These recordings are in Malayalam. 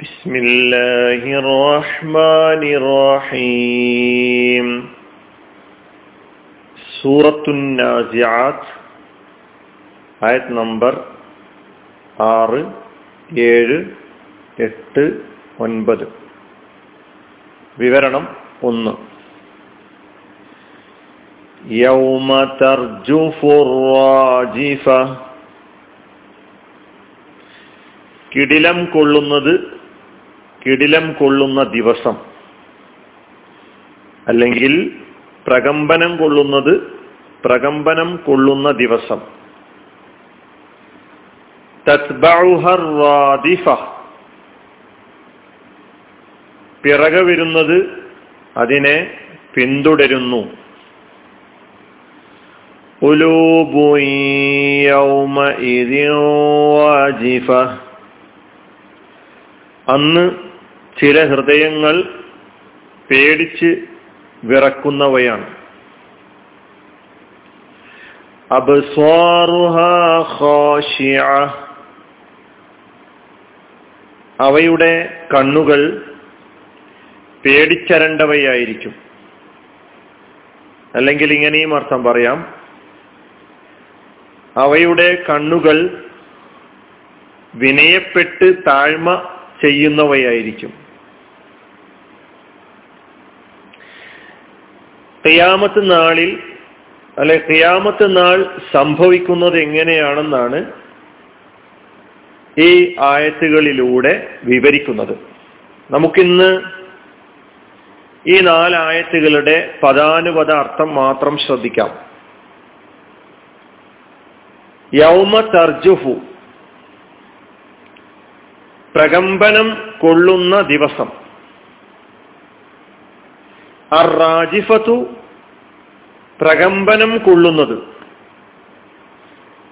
بسم الله الرحمن الرحيم സൂറത്തു നാസിയാത്ത് ആയത് നമ്പർ ആറ് ഏഴ് എട്ട് ഒൻപത് വിവരണം ഒന്ന് യൗമ തർജുഫു റാജിഫ കിടിലം കൊള്ളുന്നത് കിടിലം കൊള്ളുന്ന ദിവസം. അല്ലെങ്കിൽ പ്രകമ്പനം കൊള്ളുന്നത് പ്രകമ്പനം കൊള്ളുന്ന ദിവസം. പിറക വരുന്നത് അതിനെ പിന്തുടരുന്നു. അന്ന് ചില ഹൃദയങ്ങൾ പേടിച്ച് വിറക്കുന്നവയാണ്. അവയുടെ കണ്ണുകൾ പേടിച്ചരണ്ടവയായിരിക്കും. അല്ലെങ്കിൽ ഇങ്ങനെയും അർത്ഥം പറയാം. അവയുടെ കണ്ണുകൾ വിനയപ്പെട്ട് താഴ്മ ചെയ്യുന്നവയായിരിക്കും. ഖിയാമത്ത് നാളിൽ അല്ലെ ഖിയാമത്ത് നാൾ സംഭവിക്കുന്നത് എങ്ങനെയാണെന്നാണ് ഈ ആയത്തുകളിലൂടെ വിവരിക്കുന്നത്. നമുക്കിന്ന് ഈ നാലായത്തുകളുടെ പദാനുപത അർത്ഥം മാത്രം ശ്രദ്ധിക്കാം. യൗമ തർജുഹു പ്രകമ്പനം കൊള്ളുന്ന ദിവസം. അറാജിഫത്തു പ്രകമ്പനം കൊള്ളുന്നത്.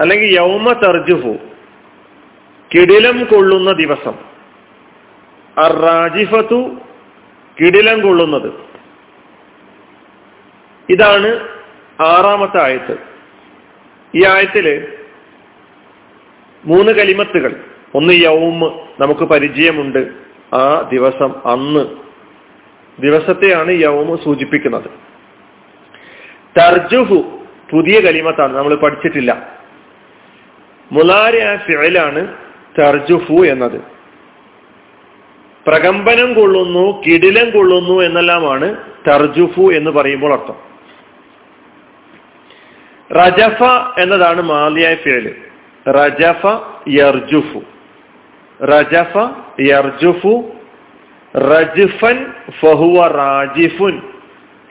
അല്ലെങ്കിൽ യൗമ തർജുഫു കിടിലം കൊള്ളുന്ന ദിവസം. അറാജിഫത്തു കിടിലം കൊള്ളുന്നത്. ഇതാണ് ആറാമത്തെ ആയത്ത്. ഈ ആയത്തിൽ മൂന്ന് കലിമത്തുകൾ. ഒന്ന് യൗമ് നമുക്ക് പരിചയമുണ്ട് ആ ദിവസം അന്ന്. ദിവസത്തെയാണ് യൗമ് സൂചിപ്പിക്കുന്നത്. തർജുഹു പുതിയ കലിമത്താണ് നമ്മൾ പഠിച്ചിട്ടില്ല. മുലാരയായ ഫിഴലാണ് തർജുഹു എന്നത്. പ്രകമ്പനം കൊള്ളുന്നു കിടിലം കൊള്ളുന്നു എന്നെല്ലാമാണ് തർജുഫു എന്ന് പറയുമ്പോൾ അർത്ഥം. റജഫ എന്നതാണ് മാലിയായ ഫിഴൽ റജഫ യർജുഫു റജഫ യർജുഫു റജ്ഫൻ ഫഹുവ റാജിഫുൻ.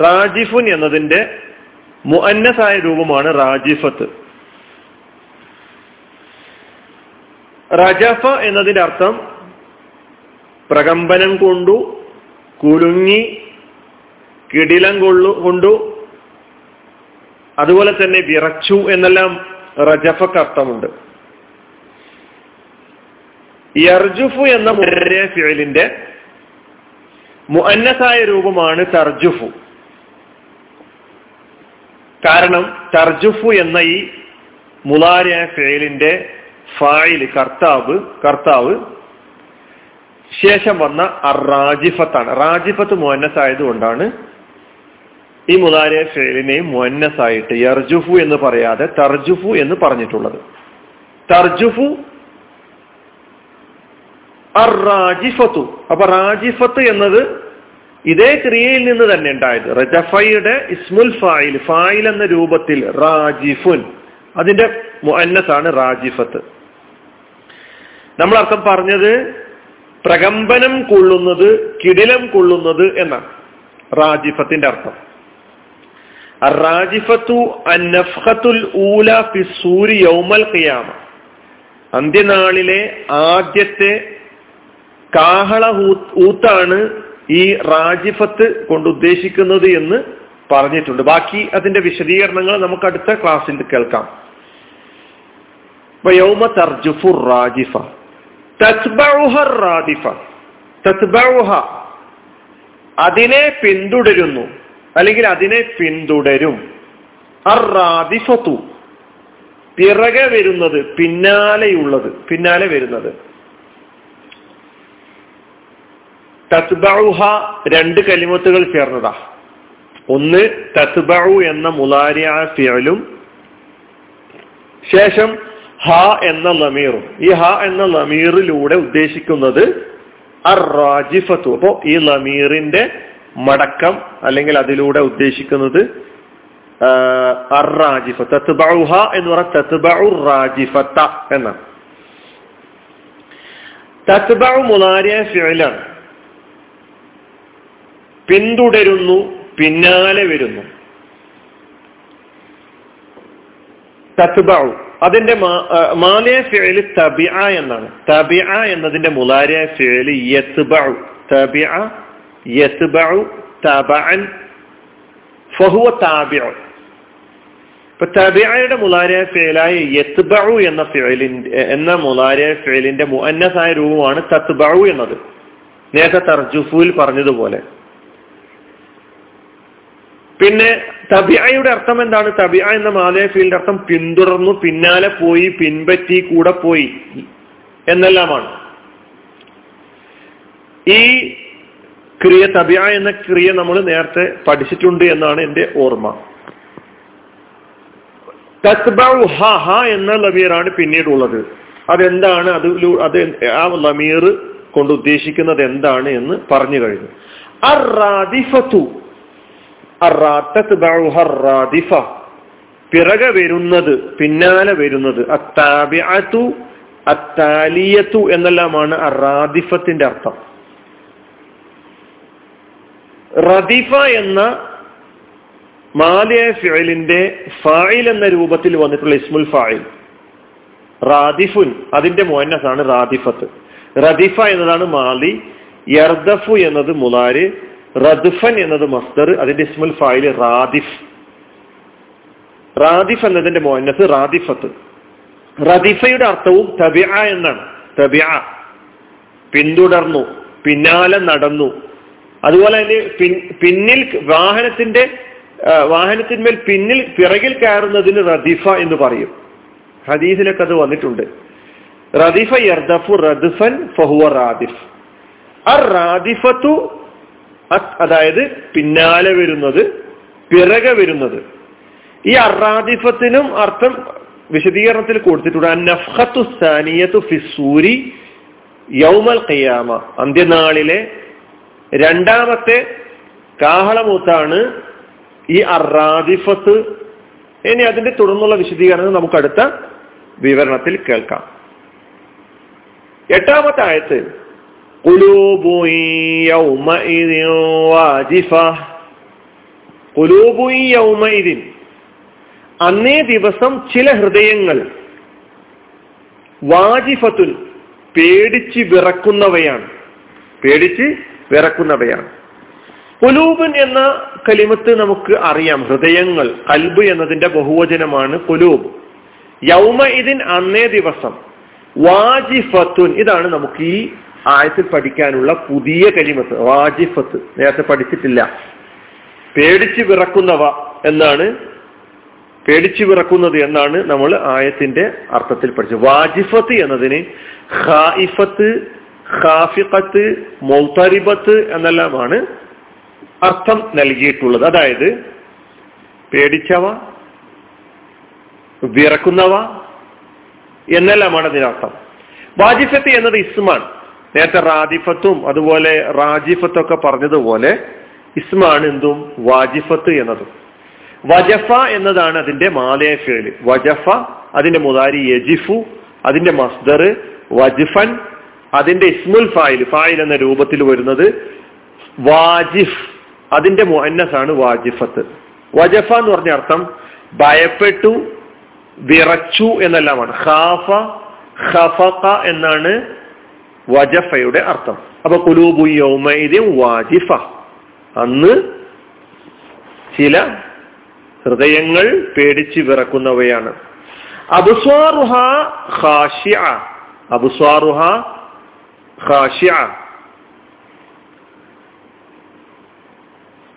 റാജിഫുൻ എന്നതിന്റെ മുഅന്നസായ രൂപമാണ് റാജിഫത്ത്. റജഫ എന്നതിന്റെ അർത്ഥം പ്രകമ്പനം കൊണ്ടു കുലുങ്ങി കിടിലം കൊള്ളു കൊണ്ടു അതുപോലെ തന്നെ വിറച്ചു എന്നെല്ലാം റജഫക്ക് അർത്ഥമുണ്ട്. യർജുഫു എന്ന ഫിലിന്റെ മുഅന്നസായ രൂപമാണ് തർജുഫു. കാരണം തർജുഫു എന്ന ഈ മുലാരിയ ഫേലിന്റെ ഫായിൽ കർത്താവ് കർത്താവ് ശേഷം വന്ന റാജിഫത്താണ് റാജിഫത്ത് മുഹന്നസ് ആയതുകൊണ്ടാണ് ഈ മുലാരിയ ഫേലിനെയും മുഹന്നസ് ആയിട്ട് യർജുഫു എന്ന് പറയാതെ തർജുഫു എന്ന് പറഞ്ഞിട്ടുള്ളത്. തർജുഫു റാജിഫത്തു അപ്പൊ റാജിഫത്ത് എന്നത് ഇതേ ക്രിയയിൽ നിന്ന് തന്നെ ഉണ്ടായത്. റജഫയുടെ ഇസ്മുൽ ഫായിൽ ഫായിൽ എന്ന രൂപത്തിൽ റാജിഫുൻ. അതിന്റെ മുഅന്നസാണ് റാജിഫത്ത്. നമ്മൾ അർത്ഥം പറഞ്ഞത് പ്രകമ്പനം കൊള്ളുന്നത് കിടിലം കൊള്ളുന്നത് എന്നാണ്. റാജിഫത്തിന്റെ അർത്ഥം. റാജിഫത്തു അന്നഫത്തുൽ ഊല യൗമൽ ഖിയാമ. അന്ത്യനാളിലെ ആദ്യത്തെ കാഹള ഊത്താണ് ഈ റാജിഫത്ത് കൊണ്ട് ഉദ്ദേശിക്കുന്നത് എന്ന് പറഞ്ഞിട്ടുണ്ട്. ബാക്കി അതിന്റെ വിശദീകരണങ്ങൾ നമുക്ക് അടുത്ത ക്ലാസ്സിൽ കേൾക്കാം. യൗമ തർജുഫു റാജിഫ. റാദിഫ അതിനെ പിന്തുടരുന്നു. അല്ലെങ്കിൽ അതിനെ പിന്തുടരും. അറാദിഫത്തു പിറകെ വരുന്നത് പിന്നാലെയുള്ളത് പിന്നാലെ വരുന്നത്. തത്ബഉഹ രണ്ട് കലിമത്തുകൾ ചേർന്നതാ. ഒന്ന് തത്ബഉ എന്ന മുലാരിയ ഫിയലും ശേഷം ഹ എന്ന ലമീറും. ഈ ഹ എന്ന ലമീറിലൂടെ ഉദ്ദേശിക്കുന്നത് അറാജിഫത്തു റാജിഫത്തു അപ്പോ ഈ ലമീറിന്റെ മടക്കം അല്ലെങ്കിൽ അതിലൂടെ ഉദ്ദേശിക്കുന്നത് അറാജിഫ തത്ബഹ എന്ന് പറഞ്ഞ തത്ബഹു റാജിഫത്ത എന്നാണ്. തത്ബഹു മുലാരിയ ഫിയലാണ് പിന്തുടരുന്നു പിന്നാലെ വരുന്നു. അതിന്റെ മാലിയ ഫിഅൽ തബിഅ എന്നാണ്. തബിഅ എന്നതിന്റെ മുലാരിയ ഫിഅൽ യത്ബഉ. തബിഅ യത്ബഉ തബഅൻ ഫഹുവ എന്ന ഫിഴലിന്റെ എന്ന മുലാരിയ ഫിഴലിന്റെ മുഅന്നസായ രൂപമാണ് തത്ബഉ എന്നത്. നേരത്തെ തർജുഫുവിൽ പറഞ്ഞതുപോലെ. പിന്നെ തബിഅയുടെ അർത്ഥം എന്താണ്? തബിയ എന്ന മാതയ ഫീൽഡ് അർത്ഥം പിന്തുടർന്നു പിന്നാലെ പോയി പിൻപറ്റി കൂടെ പോയി എന്നെല്ലാമാണ്. ഈ ക്രിയ തബിയ എന്ന ക്രിയ നമ്മൾ നേരത്തെ പഠിച്ചിട്ടുണ്ട് എന്നാണ് എന്റെ ഓർമ്മ. തത്ബഉ ഹ ഹ എന്ന ലമീറാണ് പിന്നീടുള്ളത്. അതെന്താണ്? അത് അത് ആ ലമീർ കൊണ്ട് ഉദ്ദേശിക്കുന്നത് എന്താണ് എന്ന് പറഞ്ഞു കഴിഞ്ഞു. അറാദിഫത്തു പിറകെ വരുന്നത് പിന്നാലെ വരുന്നത് അത്താബിഅത്തു അത്താലിയത്തു എന്നെല്ലാമാണ് അറാദിഫത്തിന്റെ അർത്ഥം. റദിഫ എന്ന മാലിയ ഫിഴലിന്റെ ഫായിൽ എന്ന രൂപത്തിൽ വന്നിട്ടുള്ള ഇസ്മുൽ ഫായിൽ. റാദിഫുൻ അതിന്റെ മോന്നസാണ് റാദിഫത്ത്. റദിഫ എന്നതാണ് മാലി യർദഫു എന്നത് മുലാര് റദ്ഫൻ എന്നത് മസ്ദർ അതിന്റെ ഇസ്മുൽ ഫായിൽ റാദിഫ്. റാദിഫ് എന്നതിന്റെ മോന്നസ് റാദിഫത്ത്. റദിഫയുടെ അർത്ഥവും തബിയ എന്നാണ്. തബിയ പിന്തുടർന്നു പിന്നാലെ നടന്നു. അതുപോലെ തന്നെ പിന്നിൽ വാഹനത്തിന്റെ വാഹനത്തിന്മേൽ പിന്നിൽ പിറകിൽ കയറുന്നതിന് റദിഫ എന്ന് പറയും. ഹദീസിലൊക്കെ അത് വന്നിട്ടുണ്ട്. റദിഫ യർദഫു റദ്ഫൻ ഫഹുവ റാദിഫ്. ആ റാദിഫത്തു അതായത് പിന്നാലെ വരുന്നത് പിറകെ വരുന്നത്. ഈ അറാദിഫത്തിനും അർത്ഥം വിശദീകരണത്തിൽ കൊടുത്തിട്ടുണ്ട്. യൗമൽ ഖിയാമ. അന്ത്യനാളിലെ രണ്ടാമത്തെ കാഹളമൂത്താണ് ഈ അറാദിഫത്ത്. ഇനി അതിന്റെ തുടർന്നുള്ള വിശദീകരണം നമുക്ക് അടുത്ത വിവരണത്തിൽ കേൾക്കാം. എട്ടാമത്തെ ആയത്ത്. قلوب يومئذ واجفة قلوب يومئذ അന്നേ ദിവസം ചില ഹൃദയങ്ങൾ വാജിഫത്തുൽ പേടിച്ച് വിറക്കുന്നവയാണ് പേടിച്ച് വിറക്കുന്നവയാണ് കുലൂബൻ എന്ന കലിമത്ത് നമുക്ക് അറിയാം ഹൃദയങ്ങൾ കൽബ് എന്നതിന്റെ ബഹുവചനമാണ് കുലൂബ് യൗമ ഇതിൻ അന്നേ ദിവസം വാജിഫത്തുൻ ഇതാണ് നമുക്ക് ഈ ആയത്തിൽ പഠിക്കാനുള്ള പുതിയ കലിമത്ത് വാജിഫത്ത്. നേരത്തെ പഠിച്ചിട്ടില്ല. പേടിച്ചു വിറക്കുന്നവ എന്നാണ് പേടിച്ചു വിറക്കുന്നത് എന്നാണ് നമ്മൾ ആയത്തിന്റെ അർത്ഥത്തിൽ പഠിച്ചത്. വാജിഫത്ത് എന്നതിന് ഖായിഫത്ത് ഖാഫിഖത്ത് മൗത്തരിബത്ത് എന്നെല്ലാമാണ് അർത്ഥം നൽകിയിട്ടുള്ളത്. അതായത് പേടിച്ചവ വിറക്കുന്നവ എന്നെല്ലാമാണ് അതിനർത്ഥം. വാജിഫത്ത് എന്നത് ഇസ്മാണ്. നേരത്തെ റാദിഫത്തും അതുപോലെ റാജിഫത്തും ഒക്കെ പറഞ്ഞതുപോലെ ഇസ്മാണ് എന്തും വാജിഫത്ത് എന്നതും. വജഫ എന്നതാണ് അതിന്റെ മാലയ ഫേൽ. വജഫ അതിന്റെ മുതാരി യജിഫു അതിന്റെ മസ്ദർ വജിഫൻ അതിന്റെ ഇസ്മുൽ ഫായിൽ ഫായിൽ എന്ന രൂപത്തിൽ വരുന്നത് വാജിഫ് അതിന്റെ മുഹന്നസാണ് വാജിഫത്ത്. വജഫ എന്ന് പറഞ്ഞ അർത്ഥം ഭയപ്പെട്ടു വിറച്ചു എന്നെല്ലാമാണ്. ഖാഫ ഖഫഖ എന്നാണ് വജഫയുടെ അർത്ഥം. അപ്പൊ കുലൂബു യൗമൈദ്യം വാജിഫ. അന്ന് ചില ഹൃദയങ്ങൾ പേടിച്ചു വിറക്കുന്നവയാണ്. അബുസ്വാറുഹ ഖാഷിഅ. അബുസ്വാറുഹ ഖാഷിഅ.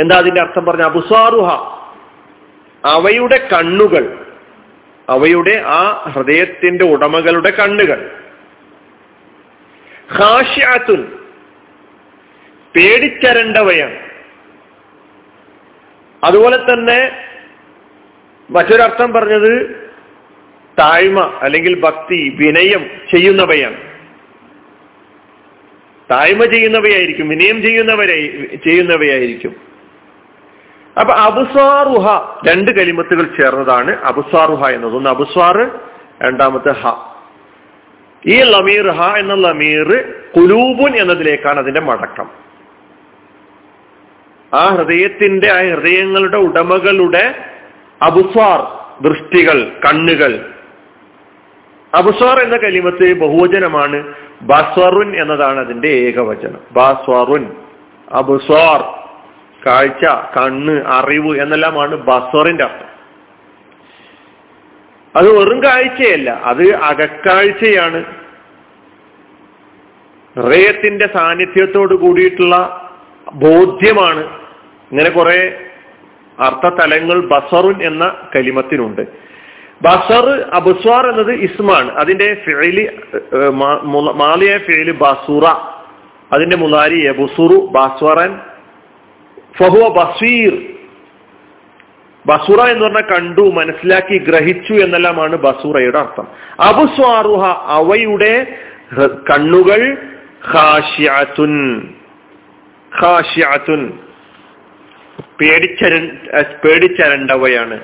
എന്താ അതിന്റെ അർത്ഥം പറഞ്ഞ? അബുസ്വാറുഹ. അവയുടെ കണ്ണുകൾ. അവയുടെ ആ ഹൃദയത്തിന്റെ ഉടമകളുടെ കണ്ണുകൾ. ഖാഷിഅത്തുൻ. പേടിച്ചരണ്ടവയാണ്. അതുപോലെ തന്നെ മറ്റൊരർത്ഥം പറഞ്ഞത് താഴ്മ അല്ലെങ്കിൽ ഭക്തി വിനയം ചെയ്യുന്നവയാണ്. താഴ്മ ചെയ്യുന്നവയായിരിക്കും വിനയം ചെയ്യുന്നവരെ ചെയ്യുന്നവയായിരിക്കും. അപ്പൊ അബുസ്വാറുഹ രണ്ട് കലിമത്തുകൾ ചേർന്നതാണ് അബുസ്വാറുഹ എന്നത്. ഒന്ന് അബുസ്വാറ് രണ്ടാമത്തെ ഹ. ഈ ലമീർ ഹ എന്ന ലമീർ കുലൂബുൻ എന്നതിലേക്കാണ് അതിന്റെ മടക്കം. ആ ഹൃദയത്തിന്റെ ആ ഹൃദയങ്ങളുടെ ഉടമകളുടെ അബുസ്വാർ ദൃഷ്ടികൾ കണ്ണുകൾ. അബുസ്വാർ എന്ന കലിമത്ത് ബഹുവചനമാണ്. ബസ്വറുൻ എന്നതാണ് അതിന്റെ ഏകവചനം. ബാസ്വറുൻ അബുസ്വാർ കാഴ്ച കണ്ണ് അറിവ് എന്നെല്ലാമാണ് ബസ്വറിന്റെ അർത്ഥം. അത് വെറും കാഴ്ചയല്ല അത് അകക്കാഴ്ചയാണ്. ഹൃദയത്തിന്റെ സാന്നിധ്യത്തോട് കൂടിയിട്ടുള്ള ബോധ്യമാണ്. ഇങ്ങനെ കുറെ അർത്ഥതലങ്ങൾ ബസറുൻ എന്ന കലിമത്തിനുണ്ട്. ബസർ അബുസ്വാർ എന്നത് ഇസ്മാണ്. അതിന്റെ ഫിഴലി മാലിയ ഫിഴലി ബസുറ. അതിന്റെ മുലാരി എബുസുറു ബസ്വറൻ. ഫഹുവ ബസീർ. ബസുറ എന്ന് പറഞ്ഞാൽ കണ്ടു മനസ്സിലാക്കി ഗ്രഹിച്ചു എന്നെല്ലാമാണ് ബസുറയുടെ അർത്ഥം. അബുസ്വാറുഹ അവയുടെ കണ്ണുകൾ പേടിച്ചര പേടിച്ചരണ്ടവയാണ്.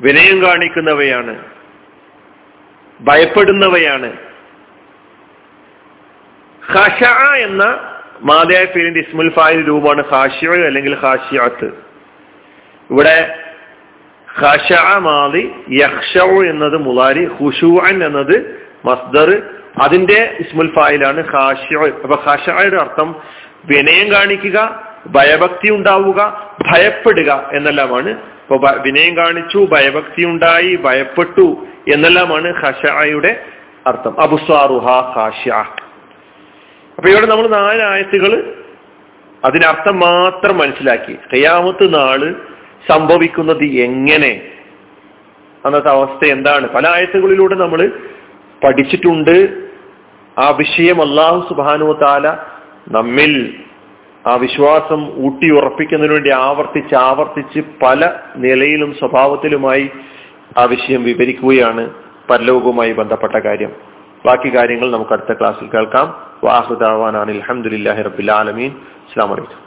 വിനയം കാണിക്കുന്നവയാണ്. ഭയപ്പെടുന്നവയാണ്. ഖഷ എന്ന മാതയായ പേരിന്റെ ഇസ്മുൽ ഫായിൽ രൂപമാണ് ഖാഷിയ അല്ലെങ്കിൽ ഖാഷിയാത്ത് ഇവിടെ മാതി യക്ഷ എന്നത് മുലാരി ഹുഷുഅൻ എന്നത് മസ്ദർ. അതിന്റെ ഇസ്മുൽ ഫായിലാണ് ഹാഷ അപ്പൊ ഖഷയുടെ അർത്ഥം വിനയം കാണിക്കുക ഭയഭക്തി ഉണ്ടാവുക ഭയപ്പെടുക എന്നെല്ലാമാണ്. ഇപ്പൊ വിനയം കാണിച്ചു ഭയഭക്തി ഉണ്ടായി ഭയപ്പെട്ടു എന്നെല്ലാമാണ് ഹഷയുടെ അർത്ഥം. അബുസ്വാറുഹ ഹാഷ അപ്പൊ ഇവിടെ നമ്മൾ നാല് ആയത്തുകൾ അതിനർത്ഥം മാത്രം മനസ്സിലാക്കി. കയ്യാമത്ത് നാൾ സംഭവിക്കുന്നത് എങ്ങനെ? അന്നത്തെ അവസ്ഥ എന്താണ്? പല ആയത്തുകളിലൂടെ നമ്മൾ പഠിച്ചിട്ടുണ്ട്. ആ വിഷയം അള്ളാഹു സുബാനു താല നമ്മിൽ ആ വിശ്വാസം ഊട്ടി ഉറപ്പിക്കുന്നതിന് വേണ്ടി ആവർത്തിച്ച് ആവർത്തിച്ച് പല നിലയിലും സ്വഭാവത്തിലുമായി ആ വിഷയം വിവരിക്കുകയാണ് പരലോകവുമായി ബന്ധപ്പെട്ട കാര്യം. ബാക്കി കാര്യങ്ങൾ നമുക്ക് അടുത്ത ക്ലാസ്സിൽ കേൾക്കാം. വാഹുദാവാനാണ് അലഹമുല്ലാഹി റബുലാലമീൻ അസ്സാം വലൈക്കും